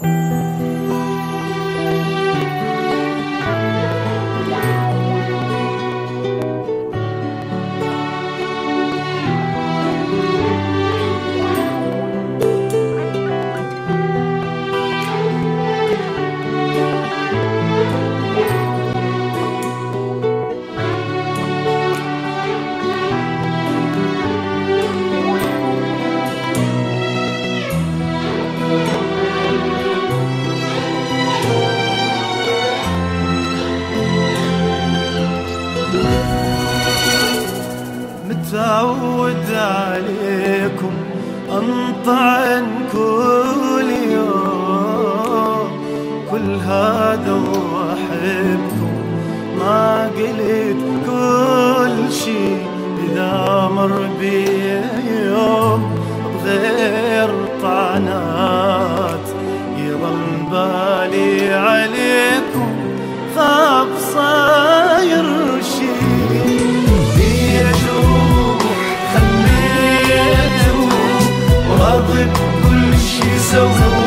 Música انطعن كل يوم. كل هذا واحبكم ما قلت كل شي. إذا مر بي يوم بغير طعنات. يظل بالي عليكم خاف صاير كل شي سويته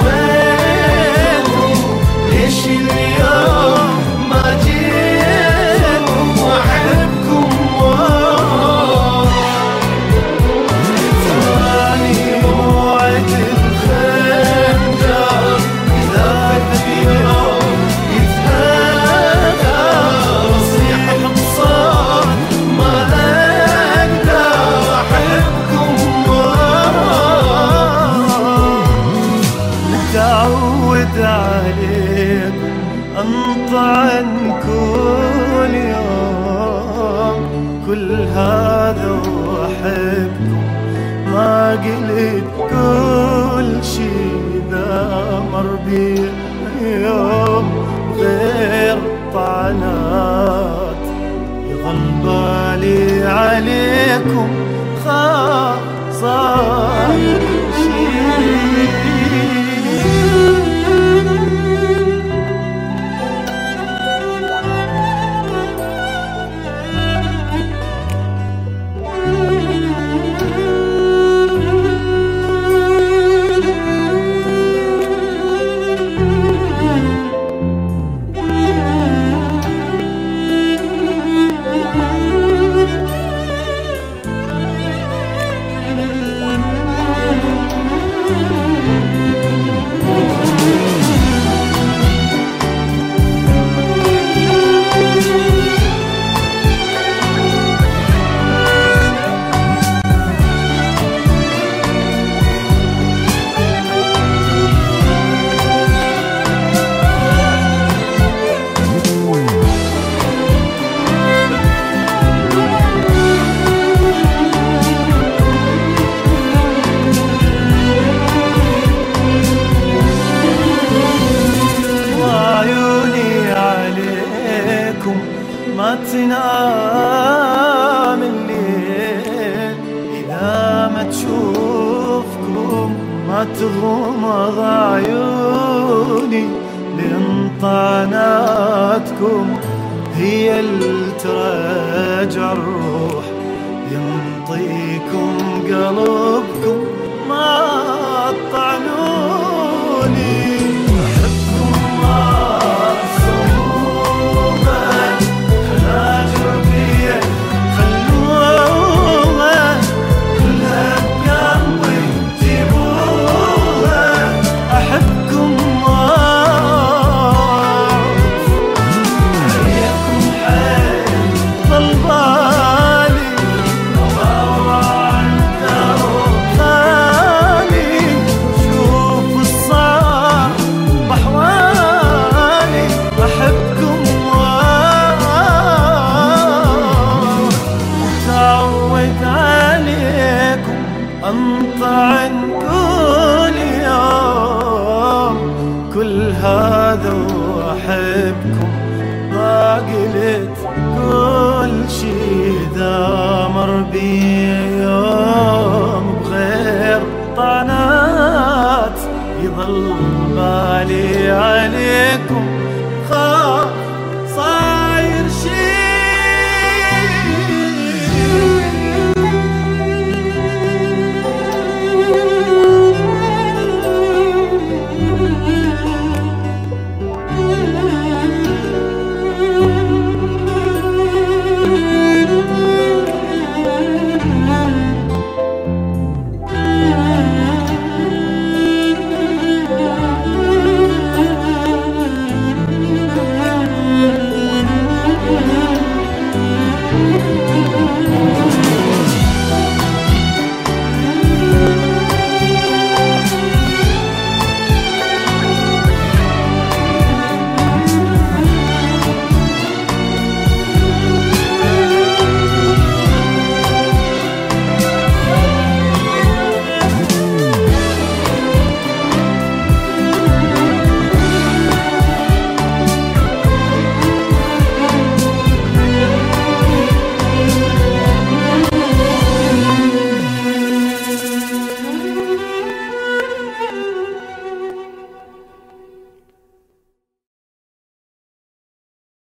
انطعن كل يوم. كل هذا واحبكم ما قلت كل شي ذا مر بي ما تغمض عيوني لأن طعناتكم هي اللي الروح. ينطيكم قلبكم ما طعنوني هذا وأحبكم ما قلت كل شي ذا مر بي يوم بغير طعنات. يظل